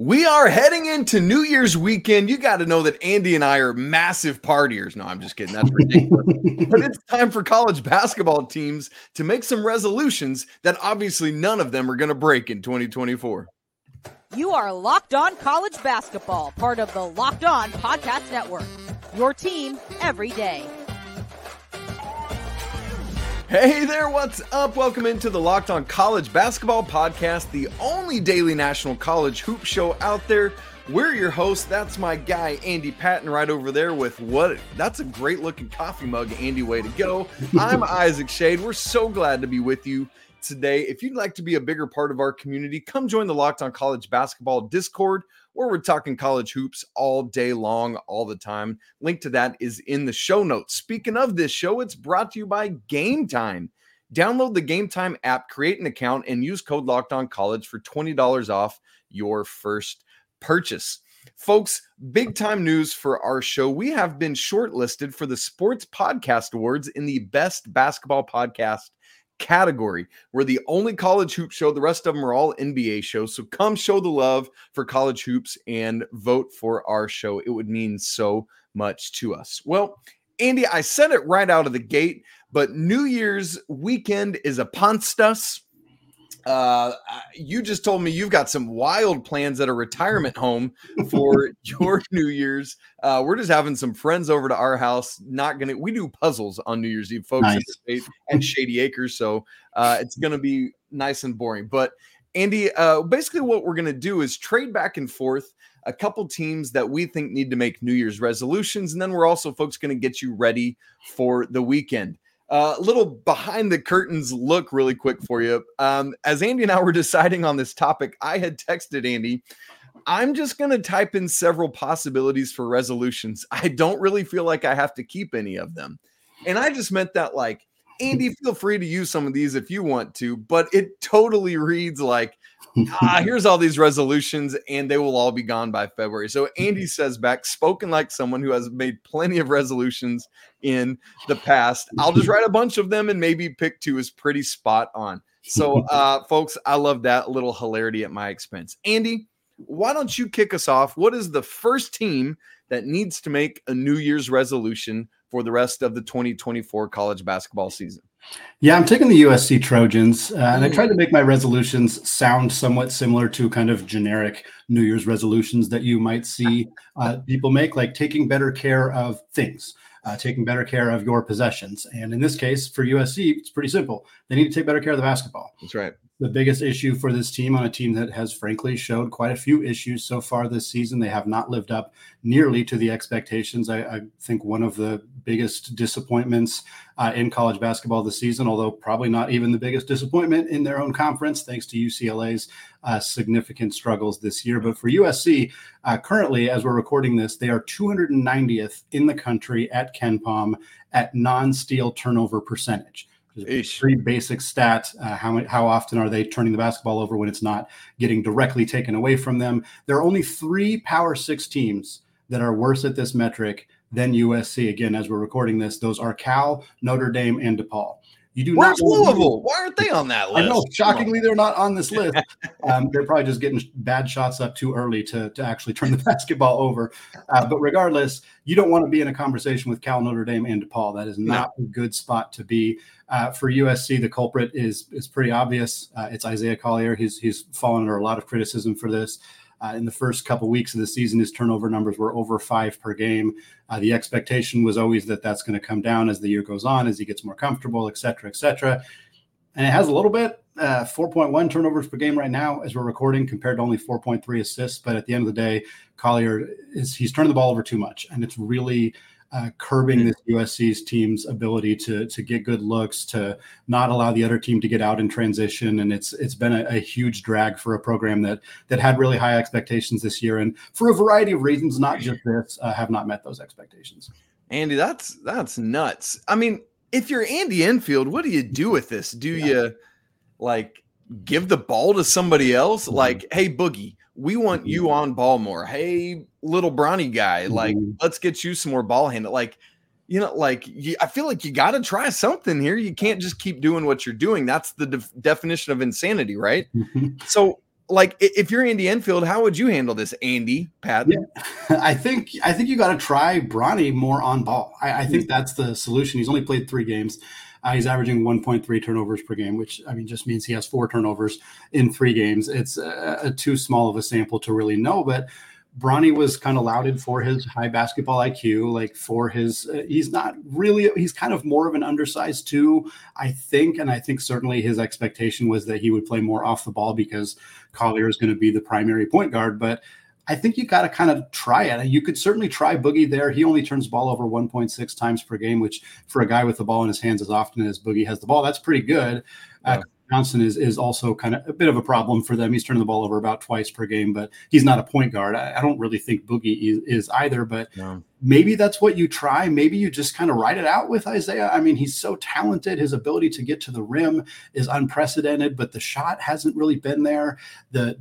We are heading into New Year's weekend. You got to know that Andy and I are massive partiers. No, I'm just kidding. That's ridiculous. but it's time for college basketball teams to make some resolutions that obviously none of them are going to break in 2024. You are Locked On College Basketball, part of the Locked On Podcast Network. Your team every day. Hey there, what's up? Welcome into the Locked On College Basketball Podcast, the only daily national college hoop show out there. We're your hosts. That's my guy, Andy Patton, right over there with what? That's a great looking coffee mug, Andy. Way to go. I'm Isaac Schade. We're so glad to be with you today. If you'd like to be a bigger part of our community, come join the Locked On College Basketball Discord where we're talking college hoops all day long, all the time. Link to that is in the show notes. Speaking of this show, it's brought to you by Game Time. Download the Game Time app, create an account, and use code Locked On College for $20 off your first purchase. Folks, big time news for our show. We have been shortlisted for the Sports Podcast Awards in the Best Basketball Podcast category. We're the only college hoop show. The rest of them are all NBA shows. So come show the love for college hoops and vote for our show. It would mean so much to us. Well, Andy, I said it right out of the gate, but New Year's weekend is upon us. Uh, you just told me you've got some wild plans at a retirement home for your New Year's. Uh, we're just having some friends over to our house. Not gonna, we do puzzles on New Year's Eve, folks, nice. and Shady Acres. So uh, it's gonna be nice and boring. But Andy, uh, basically, what we're gonna do is trade back and forth a couple teams that we think need to make New Year's resolutions, and then we're also, folks, gonna get you ready for the weekend. A uh, little behind the curtains look really quick for you. Um, as Andy and I were deciding on this topic, I had texted Andy. I'm just going to type in several possibilities for resolutions. I don't really feel like I have to keep any of them. And I just meant that, like, Andy, feel free to use some of these if you want to, but it totally reads like, ah, here's all these resolutions, and they will all be gone by February. So Andy says back, spoken like someone who has made plenty of resolutions in the past. I'll just write a bunch of them and maybe pick two is pretty spot on. So, uh, folks, I love that little hilarity at my expense. Andy, why don't you kick us off? What is the first team that needs to make a New Year's resolution for the rest of the 2024 college basketball season? Yeah, I'm taking the USC Trojans, uh, and I tried to make my resolutions sound somewhat similar to kind of generic New Year's resolutions that you might see uh, people make, like taking better care of things, uh, taking better care of your possessions. And in this case, for USC, it's pretty simple. They need to take better care of the basketball. That's right the biggest issue for this team on a team that has frankly showed quite a few issues so far this season. They have not lived up nearly to the expectations. I, I think one of the biggest disappointments uh, in college basketball this season, although probably not even the biggest disappointment in their own conference, thanks to UCLA's uh, significant struggles this year. But for USC, uh, currently, as we're recording this, they are 290th in the country at KenPom at non steal turnover percentage pretty basic stat. Uh, how how often are they turning the basketball over when it's not getting directly taken away from them? There are only three Power Six teams that are worse at this metric than USC. Again, as we're recording this, those are Cal, Notre Dame, and DePaul. You do Where's not Louisville? Why aren't they on that list? I know. Shockingly, they're not on this list. Um, they're probably just getting bad shots up too early to, to actually turn the basketball over. Uh, but regardless, you don't want to be in a conversation with Cal, Notre Dame, and DePaul. That is not no. a good spot to be. Uh, for USC, the culprit is is pretty obvious. Uh, it's Isaiah Collier. He's he's fallen under a lot of criticism for this. Uh, in the first couple weeks of the season, his turnover numbers were over five per game. Uh, the expectation was always that that's going to come down as the year goes on, as he gets more comfortable, et cetera, et cetera. And it has a little bit, uh, 4.1 turnovers per game right now as we're recording, compared to only 4.3 assists. But at the end of the day, Collier is he's turned the ball over too much, and it's really uh, curbing this USC's team's ability to to get good looks, to not allow the other team to get out in transition, and it's it's been a, a, huge drag for a program that that had really high expectations this year, and for a variety of reasons, not just this, uh, have not met those expectations. Andy, that's that's nuts. I mean, if you're Andy Enfield, what do you do with this? Do yeah. you like give the ball to somebody else? Mm-hmm. Like, hey, Boogie, we want you mm-hmm. on ball more. Hey, little Bronny guy, like mm-hmm. let's get you some more ball handle. Like, you know, like you, I feel like you got to try something here. You can't just keep doing what you're doing. That's the de- definition of insanity, right? Mm-hmm. So like if you're Andy Enfield, how would you handle this, Andy Pat? Yeah. I think I think you got to try Bronny more on ball. I, I think mm-hmm. that's the solution. He's only played three games. Uh, he's averaging 1.3 turnovers per game, which I mean just means he has four turnovers in three games. It's a, a too small of a sample to really know, but Bronny was kind of lauded for his high basketball IQ, like for his, uh, he's not really, he's kind of more of an undersized two, I think. And I think certainly his expectation was that he would play more off the ball because Collier is going to be the primary point guard. But I think you got to kind of try it. You could certainly try Boogie there. He only turns the ball over 1.6 times per game, which for a guy with the ball in his hands as often as Boogie has the ball, that's pretty good. Uh, Johnson is is also kind of a bit of a problem for them. He's turning the ball over about twice per game, but he's not a point guard. I, I don't really think Boogie is, is either, but no maybe that's what you try. Maybe you just kind of write it out with Isaiah. I mean, he's so talented. His ability to get to the rim is unprecedented, but the shot hasn't really been there. The,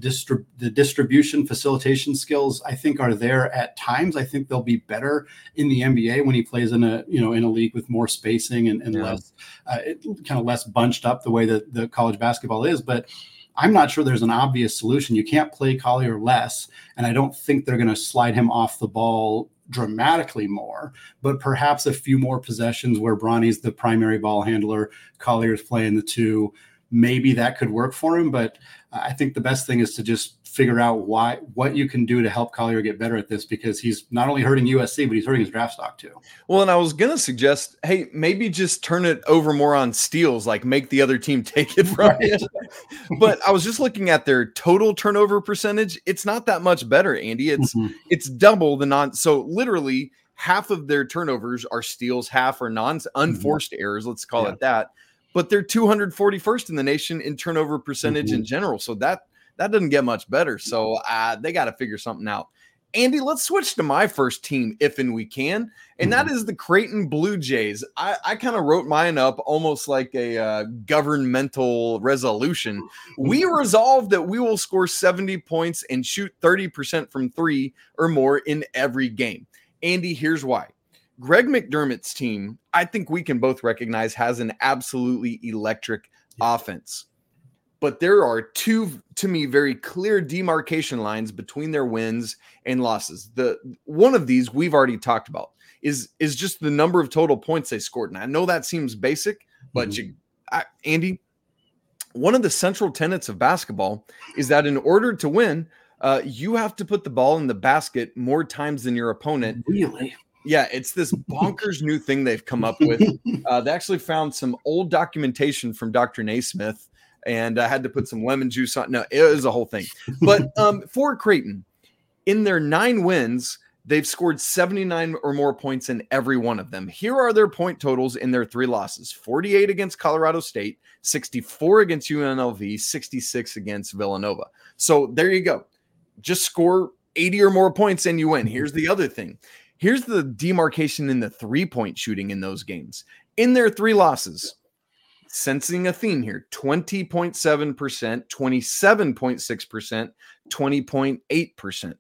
the distribution facilitation skills, I think, are there at times. I think they'll be better in the NBA when he plays in a you know in a league with more spacing and, and yeah. less uh, kind of less bunched up the way that the college basketball is. But I'm not sure there's an obvious solution. You can't play Collier less, and I don't think they're going to slide him off the ball dramatically more, but perhaps a few more possessions where Bronny's the primary ball handler, Collier's playing the two. Maybe that could work for him, but I think the best thing is to just figure out why what you can do to help Collier get better at this because he's not only hurting USC but he's hurting his draft stock too. Well, and I was gonna suggest, hey, maybe just turn it over more on steals, like make the other team take it from right. you. But I was just looking at their total turnover percentage. It's not that much better, Andy. It's mm-hmm. it's double the non. So literally half of their turnovers are steals, half are non mm-hmm. unforced mm-hmm. errors. Let's call yeah. it that. But they're 241st in the nation in turnover percentage mm-hmm. in general. So that that doesn't get much better. So uh, they got to figure something out. Andy, let's switch to my first team if and we can, and that mm-hmm. is the Creighton Blue Jays. I, I kind of wrote mine up almost like a uh, governmental resolution. We mm-hmm. that we will score 70 points and shoot 30% from three or more in every game. Andy, here's why. Greg McDermott's team, I think we can both recognize, has an absolutely electric offense but there are two to me very clear demarcation lines between their wins and losses. The one of these we've already talked about is is just the number of total points they scored. And I know that seems basic, but mm-hmm. you, I, Andy, one of the central tenets of basketball is that in order to win, uh, you have to put the ball in the basket more times than your opponent. Really? Yeah, it's this bonkers new thing they've come up with. Uh, they actually found some old documentation from Dr. Naismith and I had to put some lemon juice on. No, it was a whole thing. But um, for Creighton, in their nine wins, they've scored 79 or more points in every one of them. Here are their point totals in their three losses 48 against Colorado State, 64 against UNLV, 66 against Villanova. So there you go. Just score 80 or more points and you win. Here's the other thing. Here's the demarcation in the three point shooting in those games. In their three losses, sensing a theme here 20.7%, 27.6%, 20.8%.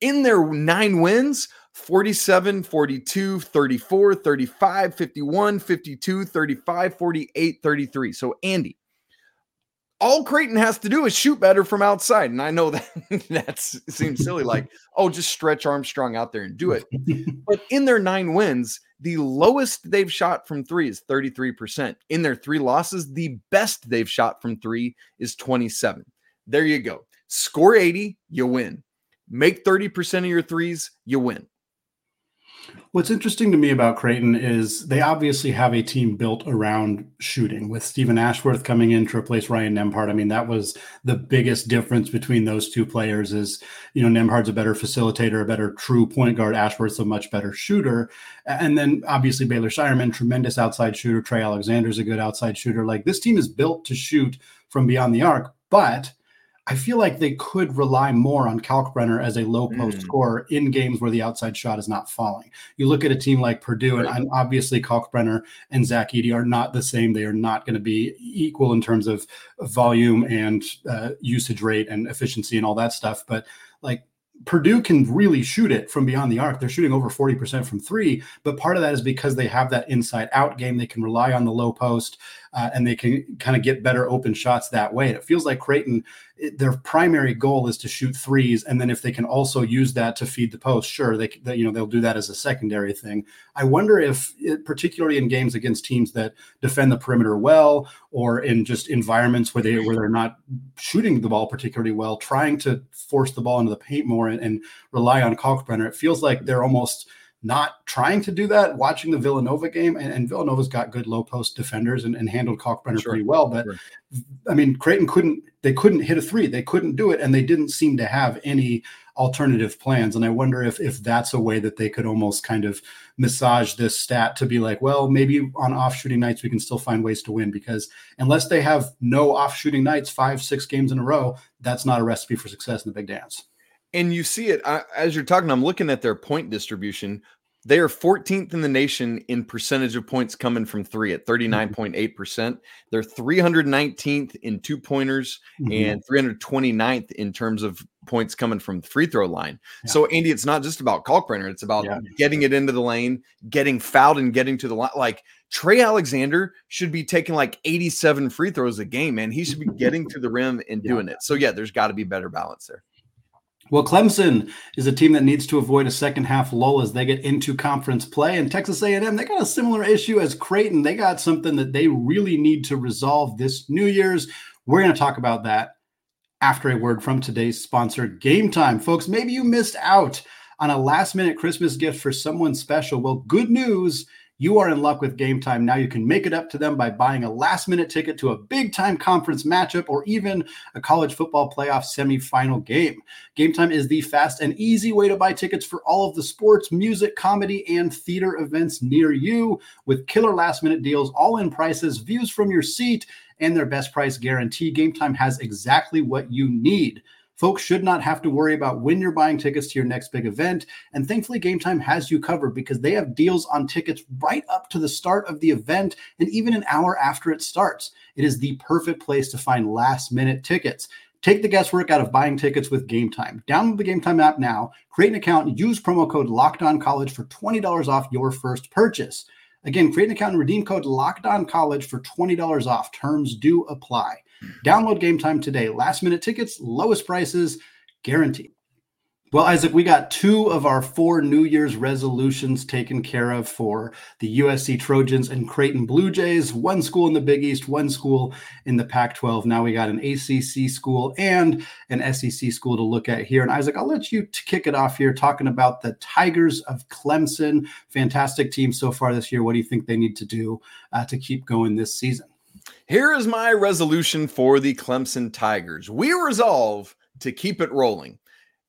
In their nine wins, 47, 42, 34, 35, 51, 52, 35, 48, 33. So, Andy, all Creighton has to do is shoot better from outside. And I know that that seems silly, like, oh, just stretch Armstrong out there and do it. but in their nine wins, the lowest they've shot from three is 33%. In their three losses, the best they've shot from three is 27. There you go. Score 80, you win. Make 30% of your threes, you win. What's interesting to me about Creighton is they obviously have a team built around shooting with Stephen Ashworth coming in to replace Ryan Nembhard. I mean, that was the biggest difference between those two players is, you know, Nembhard's a better facilitator, a better true point guard. Ashworth's a much better shooter. And then obviously Baylor Scheierman, tremendous outside shooter. Trey Alexander's a good outside shooter. Like this team is built to shoot from beyond the arc, but I feel like they could rely more on Kalkbrenner as a low post mm. scorer in games where the outside shot is not falling. You look at a team like Purdue, right. and obviously Kalkbrenner and Zach Edey are not the same. They are not going to be equal in terms of volume and uh, usage rate and efficiency and all that stuff. But like Purdue can really shoot it from beyond the arc. They're shooting over 40% from three, but part of that is because they have that inside out game. They can rely on the low post uh, and they can kind of get better open shots that way. It feels like Creighton their primary goal is to shoot threes, and then if they can also use that to feed the post, sure, they, they you know they'll do that as a secondary thing. I wonder if, it, particularly in games against teams that defend the perimeter well, or in just environments where they where they're not shooting the ball particularly well, trying to force the ball into the paint more and, and rely on Kalkbrenner, it feels like they're almost not trying to do that. Watching the Villanova game, and, and Villanova's got good low post defenders and, and handled Kalkbrenner sure. pretty well. But sure. I mean, Creighton couldn't they couldn't hit a three. They couldn't do it, and they didn't seem to have any alternative plans. And I wonder if if that's a way that they could almost kind of massage this stat to be like, well, maybe on off shooting nights we can still find ways to win because unless they have no off shooting nights, five six games in a row, that's not a recipe for success in the big dance. And you see it I, as you're talking. I'm looking at their point distribution. They are 14th in the nation in percentage of points coming from three at 39.8%. Mm-hmm. They're 319th in two pointers mm-hmm. and 329th in terms of points coming from the free throw line. Yeah. So, Andy, it's not just about Kalkbrenner, it's about yeah. getting it into the lane, getting fouled, and getting to the line. Like Trey Alexander should be taking like 87 free throws a game, man. He should be getting to the rim and doing yeah. it. So, yeah, there's got to be better balance there. Well, Clemson is a team that needs to avoid a second half lull as they get into conference play. And Texas A&M, they got a similar issue as Creighton. They got something that they really need to resolve this New Year's. We're going to talk about that after a word from today's sponsor, Game Time. Folks, maybe you missed out on a last minute Christmas gift for someone special. Well, good news you are in luck with Game Time. Now you can make it up to them by buying a last minute ticket to a big time conference matchup or even a college football playoff semifinal game. Game Time is the fast and easy way to buy tickets for all of the sports, music, comedy, and theater events near you with killer last minute deals, all in prices, views from your seat, and their best price guarantee. Game Time has exactly what you need. Folks should not have to worry about when you're buying tickets to your next big event. And thankfully, Game Time has you covered because they have deals on tickets right up to the start of the event and even an hour after it starts. It is the perfect place to find last minute tickets. Take the guesswork out of buying tickets with Game Time. Download the Game Time app now, create an account, use promo code Locked On College for $20 off your first purchase. Again, create an account and redeem code Locked On College for $20 off. Terms do apply. Hmm. Download game time today. Last minute tickets, lowest prices, guaranteed. Well, Isaac, we got two of our four New Year's resolutions taken care of for the USC Trojans and Creighton Blue Jays. One school in the Big East, one school in the Pac 12. Now we got an ACC school and an SEC school to look at here. And Isaac, I'll let you kick it off here talking about the Tigers of Clemson. Fantastic team so far this year. What do you think they need to do uh, to keep going this season? Here is my resolution for the Clemson Tigers. We resolve to keep it rolling.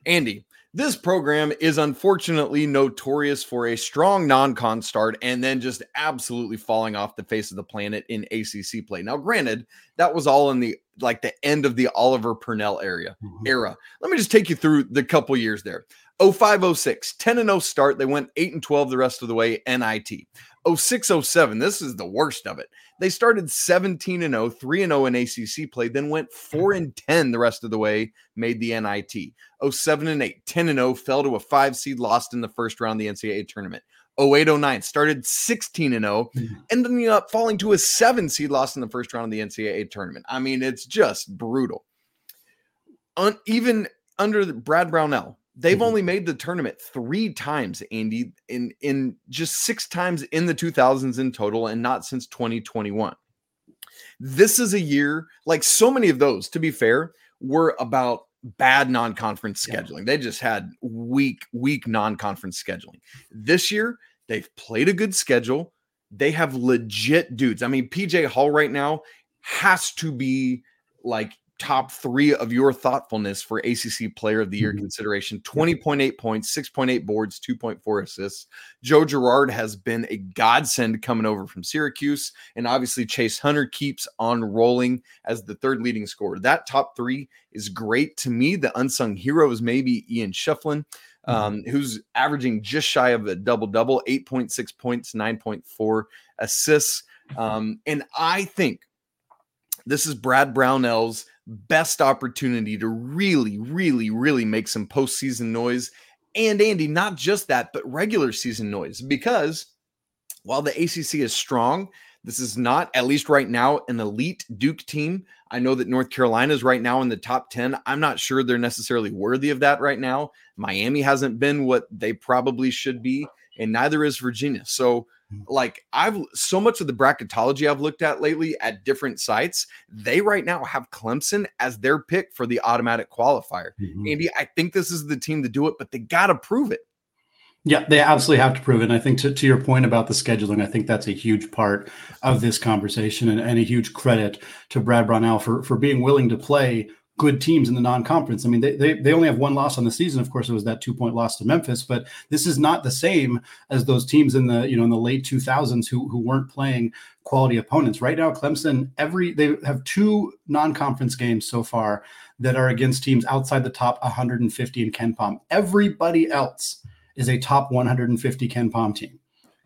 Andy, this program is unfortunately notorious for a strong non con start and then just absolutely falling off the face of the planet in ACC play. Now, granted, that was all in the like the end of the Oliver Purnell area mm-hmm. era. Let me just take you through the couple years there. 0506, 10 and 0 start. They went 8 and 12 the rest of the way, NIT. 0607, this is the worst of it. They started 17 and 0, 3 and 0 in ACC play, then went 4 and 10 the rest of the way, made the NIT. 07 and 8, 10 and 0, fell to a 5 seed, lost in the first round of the NCAA tournament. 0809 started 16 and 0, mm-hmm. ending up falling to a 7 seed, lost in the first round of the NCAA tournament. I mean, it's just brutal. Un- even under Brad Brownell, They've mm-hmm. only made the tournament three times, Andy, in in just six times in the 2000s in total, and not since 2021. This is a year like so many of those. To be fair, were about bad non-conference scheduling. Yeah. They just had weak, weak non-conference scheduling. This year, they've played a good schedule. They have legit dudes. I mean, PJ Hall right now has to be like top three of your thoughtfulness for ACC Player of the Year mm-hmm. consideration 20.8 points, 6.8 boards, 2.4 assists. Joe Girard has been a godsend coming over from Syracuse. And obviously, Chase Hunter keeps on rolling as the third leading scorer. That top three is great to me. The unsung hero is maybe Ian Schieffelin. Mm-hmm. Um, who's averaging just shy of a double double, 8.6 points, 9.4 assists. Um, and I think this is Brad Brownell's best opportunity to really, really, really make some postseason noise. And Andy, not just that, but regular season noise. Because while the ACC is strong, This is not, at least right now, an elite Duke team. I know that North Carolina is right now in the top 10. I'm not sure they're necessarily worthy of that right now. Miami hasn't been what they probably should be, and neither is Virginia. So. Like, I've so much of the bracketology I've looked at lately at different sites, they right now have Clemson as their pick for the automatic qualifier. Mm-hmm. Andy, I think this is the team to do it, but they got to prove it. Yeah, they absolutely have to prove it. And I think to, to your point about the scheduling, I think that's a huge part of this conversation and, and a huge credit to Brad Brownell for, for being willing to play good teams in the non-conference. I mean, they, they, they only have one loss on the season. Of course, it was that two point loss to Memphis, but this is not the same as those teams in the, you know, in the late 2000s who, who weren't playing quality opponents. Right now, Clemson, every, they have two non-conference games so far that are against teams outside the top 150 in KenPom. Everybody else is a top 150 KenPom team.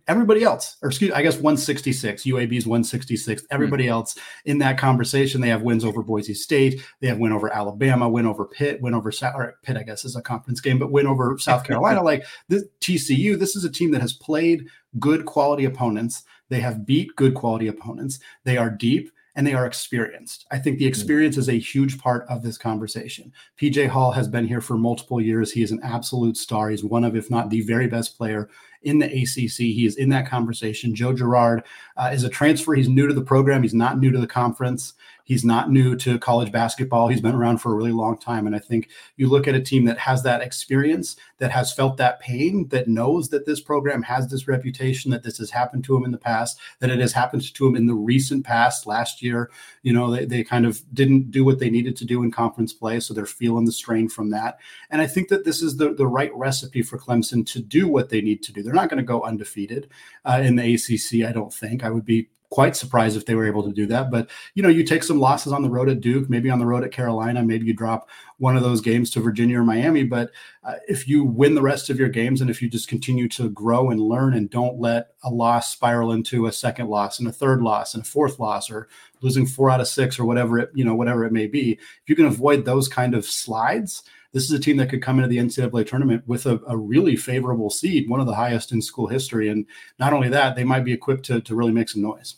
Everybody else, or excuse, I guess 166, UAB's 166. Everybody mm-hmm. else in that conversation, they have wins over Boise State, they have win over Alabama, win over Pitt, win over or Pitt, I guess is a conference game, but win over South Carolina. like this TCU, this is a team that has played good quality opponents. They have beat good quality opponents. They are deep and they are experienced. I think the mm. experience is a huge part of this conversation. PJ Hall has been here for multiple years. He is an absolute star. He's one of, if not the very best player in the ACC. He is in that conversation. Joe Girard uh, is a transfer. He's new to the program. He's not new to the conference. He's not new to college basketball. He's been around for a really long time. And I think you look at a team that has that experience, that has felt that pain, that knows that this program has this reputation, that this has happened to him in the past, that it has happened to him in the recent past. Last year, you know, they, they kind of didn't do what they needed to do in conference play. So they're feeling the strain from that. And I think that this is the, the right recipe for Clemson to do what they need to do. They're not going to go undefeated uh, in the ACC, I don't think. I would be quite surprised if they were able to do that. But you know, you take some losses on the road at Duke, maybe on the road at Carolina, maybe you drop one of those games to Virginia or Miami. But uh, if you win the rest of your games and if you just continue to grow and learn and don't let a loss spiral into a second loss and a third loss and a fourth loss or losing four out of six or whatever it you know whatever it may be, if you can avoid those kind of slides this is a team that could come into the NCAA tournament with a, a, really favorable seed, one of the highest in school history. And not only that, they might be equipped to, to really make some noise.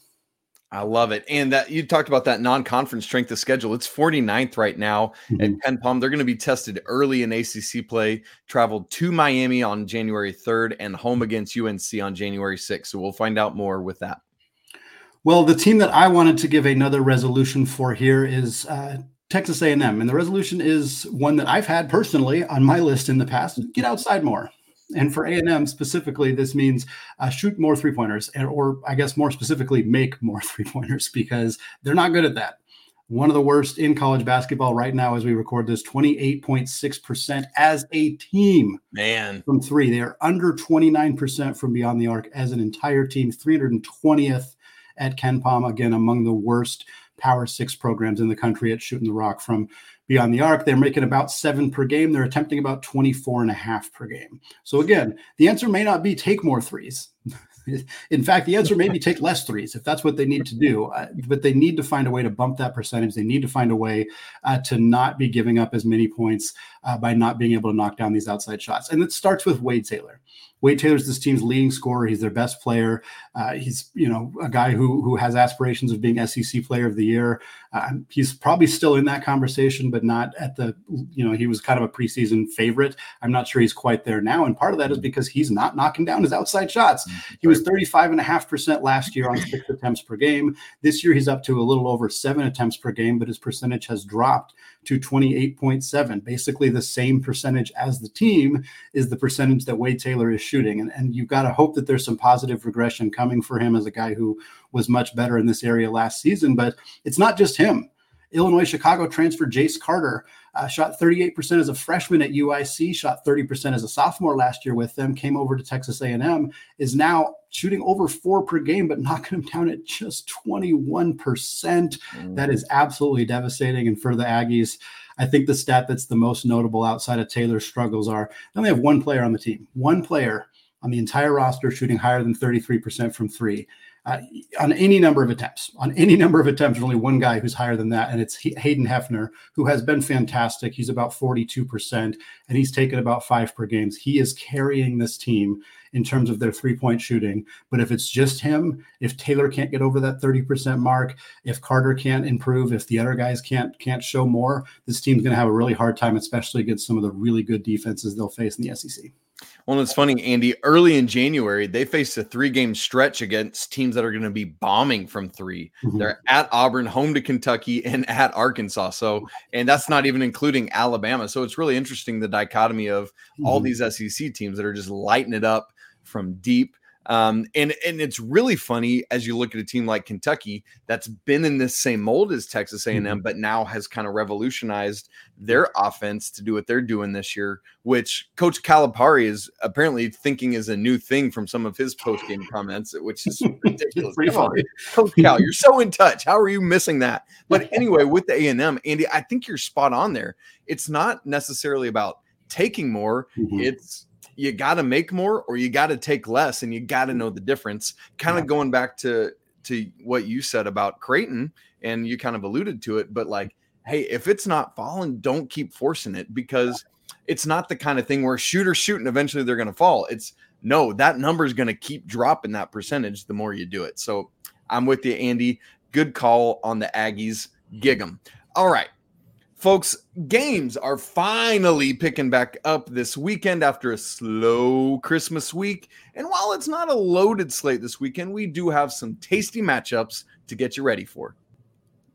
I love it. And that you talked about that non-conference strength of schedule. It's 49th right now mm-hmm. at KenPom. They're going to be tested early in ACC play, traveled to Miami on January 3rd and home against UNC on January 6th. So we'll find out more with that. Well, the team that I wanted to give another resolution for here is uh, Texas A&M, and the resolution is one that I've had personally on my list in the past: get outside more. And for A&M specifically, this means uh, shoot more three pointers, or I guess more specifically, make more three pointers because they're not good at that. One of the worst in college basketball right now, as we record this, 28.6% as a team. Man. From three. They are under 29% from beyond the arc as an entire team, 320th at KenPom, again, among the worst Power Six programs in the country at shooting the rock from beyond the arc. They're making about seven per game. They're attempting about 24 and a half per game. So again, the answer may not be take more threes. In fact, the answer may be take less threes if that's what they need to do. Uh, but they need to find a way to bump that percentage. They need to find a way uh, to not be giving up as many points uh, by not being able to knock down these outside shots. And it starts with Wade Taylor. Wade Taylor's this team's leading scorer. He's their best player. Uh, he's you know a guy who who has aspirations of being SEC Player of the Year. Uh, he's probably still in that conversation, but not at the you know he was kind of a preseason favorite. I'm not sure he's quite there now, and part of that is because he's not knocking down his outside shots. He was 35 and a half percent last year on six attempts per game. This year he's up to a little over seven attempts per game, but his percentage has dropped to 28.7. Basically, the same percentage as the team is the percentage that Wade Taylor is shooting. And, and you've got to hope that there's some positive regression coming for him as a guy who was much better in this area last season. But it's not just him. Illinois Chicago transfer Jace Carter uh, shot 38% as a freshman at UIC, shot 30% as a sophomore last year with them, came over to Texas A&M, is now shooting over four per game, but knocking them down at just 21%. Mm. That is absolutely devastating. And for the Aggies, I think the stat that's the most notable outside of Taylor's struggles are they only have one player on the team, one player on the entire roster shooting higher than 33% from three uh, on any number of attempts. On any number of attempts, there's only one guy who's higher than that, and it's Hayden Hefner, who has been fantastic. He's about 42%, and he's taken about five per games. He is carrying this team in terms of their three point shooting. But if it's just him, if Taylor can't get over that 30% mark, if Carter can't improve, if the other guys can't can't show more, this team's going to have a really hard time, especially against some of the really good defenses they'll face in the SEC. Well, it's funny, Andy. Early in January, they faced a three game stretch against teams that are going to be bombing from 3 they mm-hmm. They're at Auburn, home to Kentucky, and at Arkansas. So, and that's not even including Alabama. So it's really interesting the dichotomy of mm-hmm. all these SEC teams that are just lighting it up from deep. Um, and and it's really funny as you look at a team like Kentucky that's been in this same mold as Texas A&M, mm-hmm. but now has kind of revolutionized their offense to do what they're doing this year, which Coach Calipari is apparently thinking is a new thing from some of his post game comments, which is ridiculous. Coach Cal, you're so in touch. How are you missing that? But anyway, with the A&M, Andy, I think you're spot on there. It's not necessarily about taking more; mm-hmm. it's you got to make more or you got to take less and you got to know mm-hmm. the difference. Kind of yeah. going back to to what you said about creighton and you kind of alluded to it but like hey if it's not falling don't keep forcing it because it's not the kind of thing where shooter and eventually they're going to fall. It's no that number is going to keep dropping that percentage the more you do it. So i'm with you andy. Good call on the aggies. Gig them all right Folks, games are finally picking back up this weekend after a slow Christmas week. And while it's not a loaded slate this weekend, we do have some tasty matchups to get you ready for.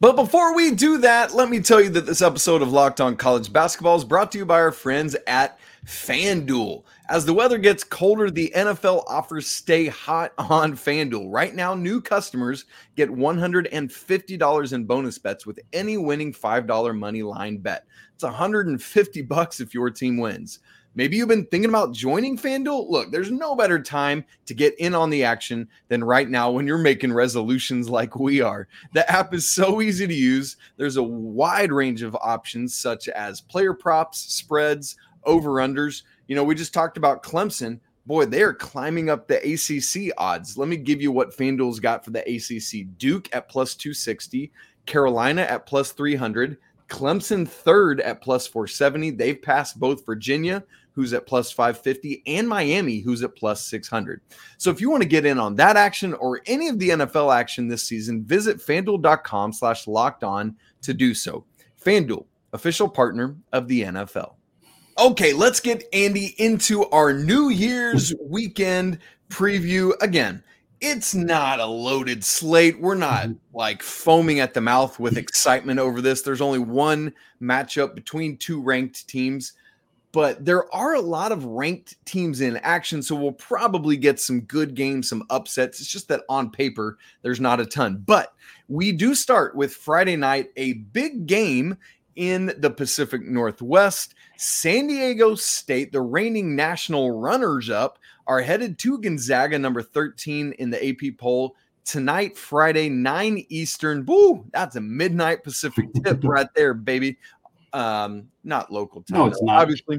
But before we do that, let me tell you that this episode of Locked On College Basketball is brought to you by our friends at FanDuel. As the weather gets colder, the NFL offers stay hot on FanDuel. Right now, new customers get $150 in bonus bets with any winning $5 money line bet. It's 150 bucks if your team wins. Maybe you've been thinking about joining FanDuel? Look, there's no better time to get in on the action than right now when you're making resolutions like we are. The app is so easy to use. There's a wide range of options such as player props, spreads, over unders. You know, we just talked about Clemson. Boy, they are climbing up the ACC odds. Let me give you what FanDuel's got for the ACC Duke at plus 260, Carolina at plus 300, Clemson third at plus 470. They've passed both Virginia, who's at plus 550, and Miami, who's at plus 600. So if you want to get in on that action or any of the NFL action this season, visit fanduel.com slash locked on to do so. FanDuel, official partner of the NFL. Okay, let's get Andy into our New Year's weekend preview. Again, it's not a loaded slate. We're not mm-hmm. like foaming at the mouth with excitement over this. There's only one matchup between two ranked teams, but there are a lot of ranked teams in action. So we'll probably get some good games, some upsets. It's just that on paper, there's not a ton. But we do start with Friday night, a big game in the Pacific Northwest. San Diego State, the reigning national runners up, are headed to Gonzaga, number 13 in the AP poll tonight, Friday, 9 Eastern. Boo, that's a midnight Pacific tip right there, baby um not local time. No it's not. Obviously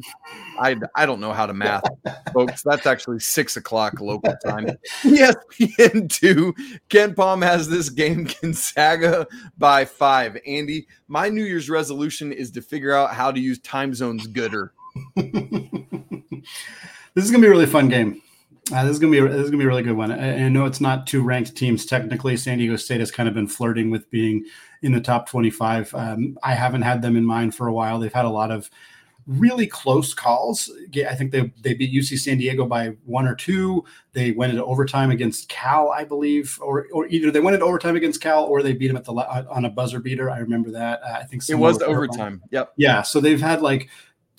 i i don't know how to math folks. That's actually six o'clock local time. Yes espn2 Palm has this game gonzaga by five. Andy my new year's resolution is to figure out how to use time zones gooder. This is gonna be a really fun game. Uh, this is gonna be this is gonna be a really good one. I, I, know it's not two ranked teams technically. San Diego State has kind of been flirting with being in the top 25. Um, I haven't had them in mind for a while. They've had a lot of really close calls. I think they they beat UC San Diego by one or two. They went into overtime against Cal, I believe, or or either they went into overtime against Cal or they beat them at the on a buzzer beater. I remember that. Uh, I think it was overtime. Yep. Yeah. So they've had like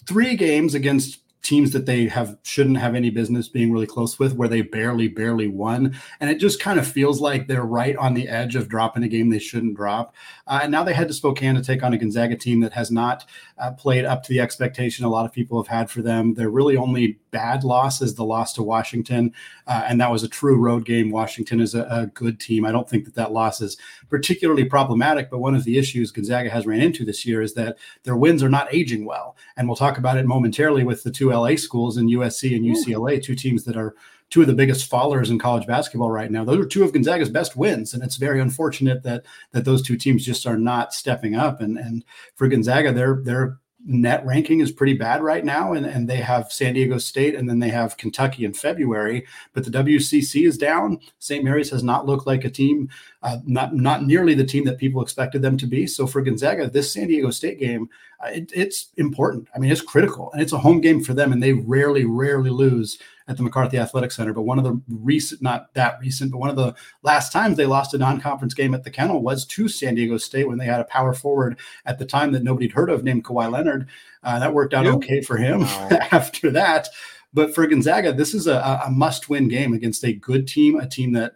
three games against teams that they have shouldn't have any business being really close with where they barely barely won. And it just kind of feels like they're right on the edge of dropping a game they shouldn't drop. Uh, and now they head to spokane to take on a gonzaga team that has not uh, played up to the expectation a lot of people have had for them. Their really only bad loss is the loss to washington. Uh, and that was a true road game. Washington is a, a good team. I don't think that that loss is particularly problematic but one of the issues gonzaga has ran into this year is that their wins are not aging well. And we'll talk about it momentarily with the two LA schools and USC and UCLA, two teams that are two of the biggest fallers in college basketball right now. Those are two of Gonzaga's best wins, and it's very unfortunate that that those two teams just are not stepping up. And and for Gonzaga, they're they're net ranking is pretty bad right now, and, and they have San Diego State and then they have Kentucky in February. But the WCC is down. St. Mary's has not looked like a team, uh, not not nearly the team that people expected them to be. So for Gonzaga, this San Diego State game, it, it's important. I mean, it's critical, and it's a home game for them, and they rarely, rarely lose at the McCarthy Athletic Center. But one of the recent, not that recent, but one of the last times they lost a non-conference game at the Kennel was to San Diego State when they had a power forward at the time that nobody'd heard of named Kawhi Leonard. Uh, that worked out yep. okay for him after that. But for Gonzaga, this is a, a must-win game against a good team, a team that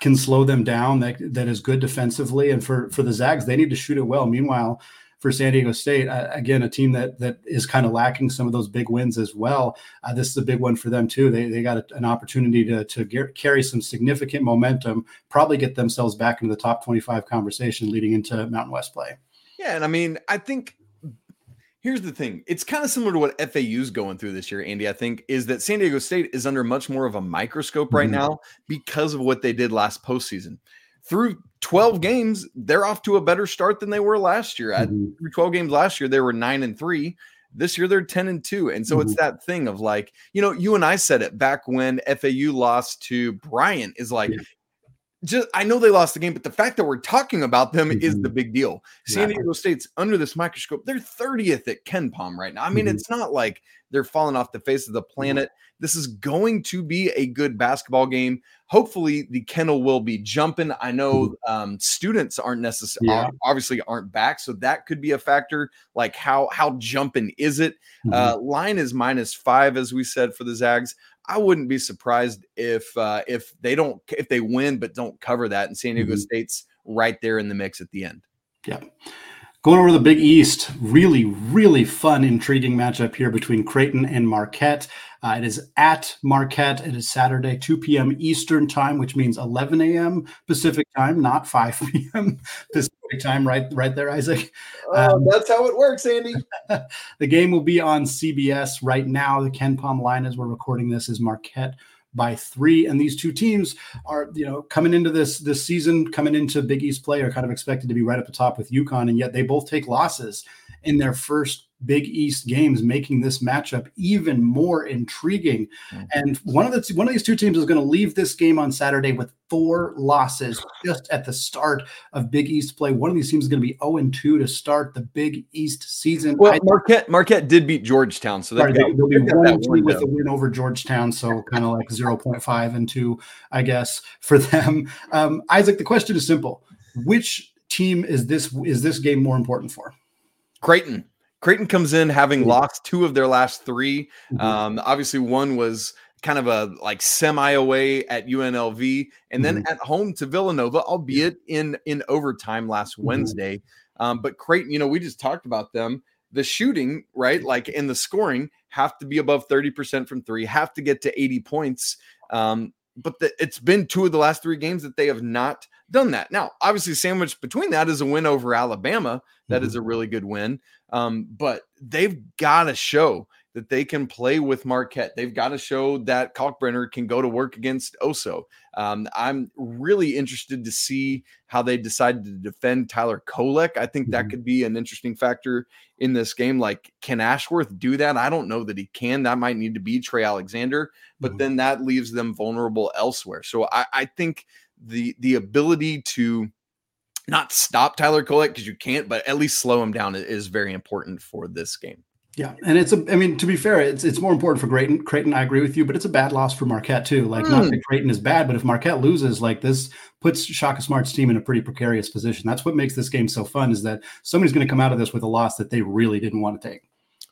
can slow them down, that that is good defensively. And for for the Zags, they need to shoot it well. Meanwhile, for San Diego State. Uh, again, a team that that is kind of lacking some of those big wins as well. Uh, this is a big one for them too. They they got a, an opportunity to to get, carry some significant momentum, probably get themselves back into the top 25 conversation leading into Mountain West play. Yeah, and I mean, I think here's the thing it's kind of similar to what FAU's going through this year, Andy. I think is that San Diego State is under much more of a microscope right mm-hmm. now because of what they did last postseason through 12 games, they're off to a better start than they were last year. At mm-hmm. 12 games last year, they were nine and three. This year they're 10 and 2. And so mm-hmm. it's that thing of like, you know, you and I said it back when FAU lost to Bryant is like, yeah. just I know they lost the game, but the fact that we're talking about them mm-hmm. is the big deal. San Diego State's under this microscope. They're 30th at KenPom right now. I mean, mm-hmm. it's not like they're falling off the face of the mm-hmm. planet. This is going to be a good basketball game. Hopefully, the kennel will be jumping. I know mm-hmm. um, students aren't necessarily yeah. obviously aren't back, so that could be a factor. Like how how jumping is it? Mm-hmm. Uh, line is minus five, as we said for the Zags. I wouldn't be surprised if uh, if they don't if they win but don't cover that, and San Diego mm-hmm. State's right there in the mix at the end. Yeah. Going over the Big East, really, really fun, intriguing matchup here between Creighton and Marquette. Uh, it is at Marquette. It is Saturday, 2 p.m. Eastern time, which means 11 a.m. Pacific time, not 5 p.m. Pacific time. Right, right there, Isaac. Oh, um, that's how it works, Andy. the game will be on CBS right now. The KenPom line, as we're recording this, is Marquette by three. And these two teams are, you know, coming into this this season, coming into Big East play, are kind of expected to be right at the top with UConn, and yet they both take losses in their first Big East games, making this matchup even more intriguing. Mm-hmm. And one of the one of these two teams is going to leave this game on Saturday with four losses just at the start of Big East play. One of these teams is going to be 0 and 2 to start the Big East season. Well, I, Marquette Marquette did beat Georgetown, so sorry, they, will be one with a win over Georgetown, so kind of like 0.5 and 2, I guess, for them. Um, Isaac, the question is simple: Which team is this is this game more important for? Creighton. Creighton comes in having lost two of their last 3 mm-hmm. Um, obviously, one was kind of a like semi away at UNLV, and then mm-hmm. at home to Villanova, albeit in in overtime last mm-hmm. Wednesday. Um, but Creighton, you know, we just talked about them. The shooting, right, like in the scoring, have to be above 30% from three, have to get to 80 points. Um, but the, it's been two of the last three games that they have not done that. Now, obviously, sandwiched between that is a win over Alabama. That mm-hmm. is a really good win. Um, but they've got to show that they can play with Marquette. They've got to show that Kalkbrenner can go to work against Oso. Um, I'm really interested to see how they decide to defend Tyler Kolek. I think that mm-hmm. could be an interesting factor in this game. Like, can Ashworth do that? I don't know that he can. That might need to be Trey Alexander, but mm-hmm. then that leaves them vulnerable elsewhere. So I, I think the the ability to not stop Tyler Kolek because you can't, but at least slow him down is very important for this game. Yeah, and it's a. I mean, to be fair, it's it's more important for Creighton. Creighton, I agree with you, but it's a bad loss for Marquette too. Like, mm. not hmm. that Creighton is bad, but if Marquette loses, like this puts Shaka Smart's team in a pretty precarious position. That's what makes this game so fun. Is that somebody's going to come out of this with a loss that they really didn't want to take.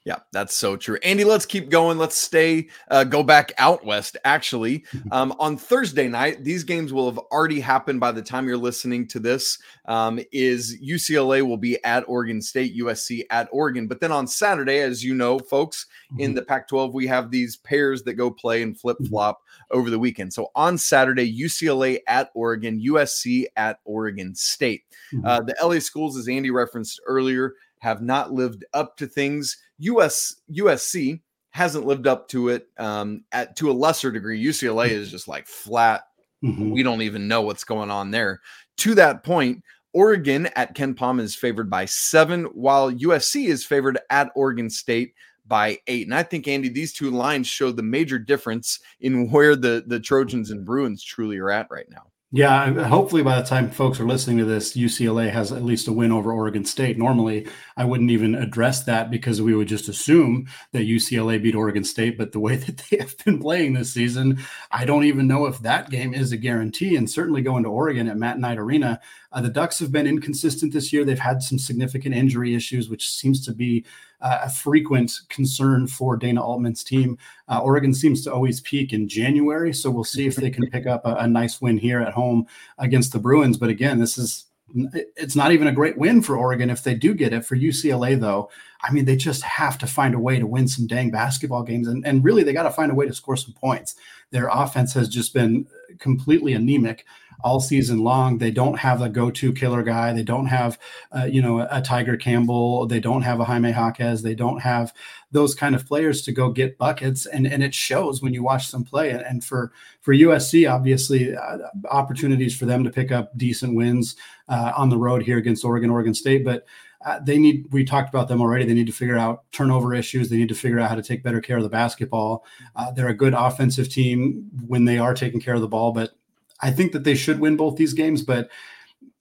Yeah, that's so true. Andy, let's keep going. Let's stay, uh, go back out west. Actually, um, on Thursday night, these games will have already happened by the time you're listening to this. Um, is UCLA will be at Oregon State, USC at Oregon. But then on Saturday, as you know, folks, mm-hmm. in the Pac 12, we have these pairs that go play and flip flop mm-hmm. over the weekend. So on Saturday, UCLA at Oregon, USC at Oregon State. Mm-hmm. Uh, the LA schools, as Andy referenced earlier, have not lived up to things. US USC hasn't lived up to it um, at to a lesser degree. UCLA is just like flat. Mm-hmm. We don't even know what's going on there. To that point, Oregon at KenPom is favored by seven, while USC is favored at Oregon State by eight. And I think, Andy, these two lines show the major difference in where the, the Trojans and Bruins truly are at right now. Yeah, hopefully by the time folks are listening to this, UCLA has at least a win over Oregon State. Normally, I wouldn't even address that because we would just assume that UCLA beat Oregon State. But the way that they have been playing this season, I don't even know if that game is a guarantee. And certainly going to Oregon at Matt Knight Arena, uh, the Ducks have been inconsistent this year. They've had some significant injury issues, which seems to be uh, a frequent concern for Dana Altman's team. Uh, Oregon seems to always peak in January, so we'll see if they can pick up a, a nice win here at home against the Bruins. But again, this is it's not even a great win for Oregon if they do get it. For UCLA, though, I mean, they just have to find a way to win some dang basketball games. And, and really, they got to find a way to score some points. Their offense has just been completely anemic all season long. They don't have a go-to killer guy. They don't have, uh, you know, a, Tiger Campbell. They don't have a Jaime Jaquez. They don't have those kind of players to go get buckets, and and it shows when you watch them play. And, and for for USC, obviously, uh, opportunities for them to pick up decent wins uh, on the road here against Oregon, Oregon State, but. Uh, they need we talked about them already they need to figure out turnover issues they need to figure out how to take better care of the basketball uh, they're a good offensive team when they are taking care of the ball but I think that they should win both these games, but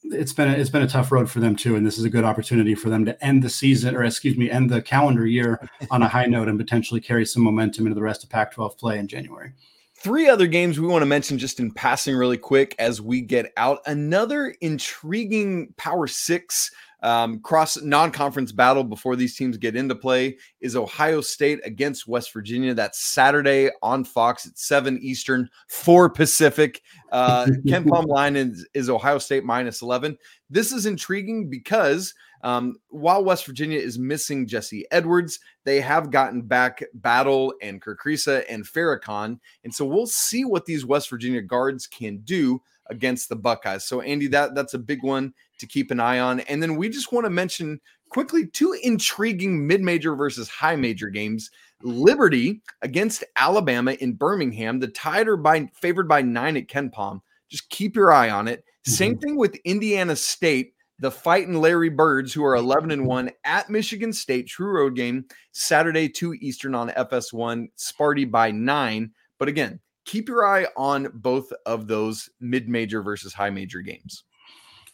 it's been a, it's been a tough road for them too, and this is a good opportunity for them to end the season, or excuse me, end the calendar year on a high note and potentially carry some momentum into the rest of Pac-12 play in January. Three other games we want to mention just in passing really quick as we get out. Another intriguing Power Six um, cross non-conference battle before these teams get into play is Ohio State against West Virginia. That's Saturday on Fox at seven Eastern, four Pacific. Uh, Palm line is, is Ohio State minus eleven. This is intriguing because um, while West Virginia is missing Jesse Edwards, they have gotten back Battle and Kerr Kriisa and Farrakhan, and so we'll see what these West Virginia guards can do against the Buckeyes. So Andy, that that's a big one to keep an eye on. And then we just want to mention quickly two intriguing mid-major versus high major games. Liberty against Alabama in Birmingham. The Tide are by favored by nine at KenPom. Just keep your eye on it. Mm-hmm. Same thing with Indiana State. The fighting Larry Birds, who are 11 and 1 at Michigan State, true road game, Saturday, 2 Eastern on FS1, Sparty by nine. But again, keep your eye on both of those mid major versus high major games.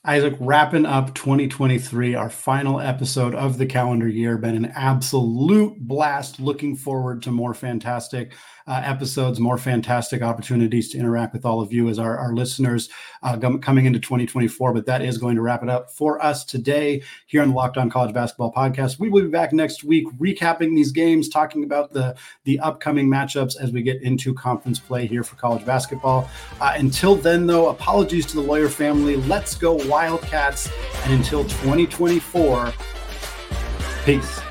Isaac, wrapping up 2023, our final episode of the calendar year. Been an absolute blast. Looking forward to more fantastic uh, episodes, more fantastic opportunities to interact with all of you as our, our listeners uh, coming into 2024. But that is going to wrap it up for us today here on the Locked On College Basketball Podcast. We will be back next week recapping these games, talking about the, the upcoming matchups as we get into conference play here for college basketball. Uh, until then, though, apologies to the lawyer family. Let's go Wildcats. And until 2024, peace.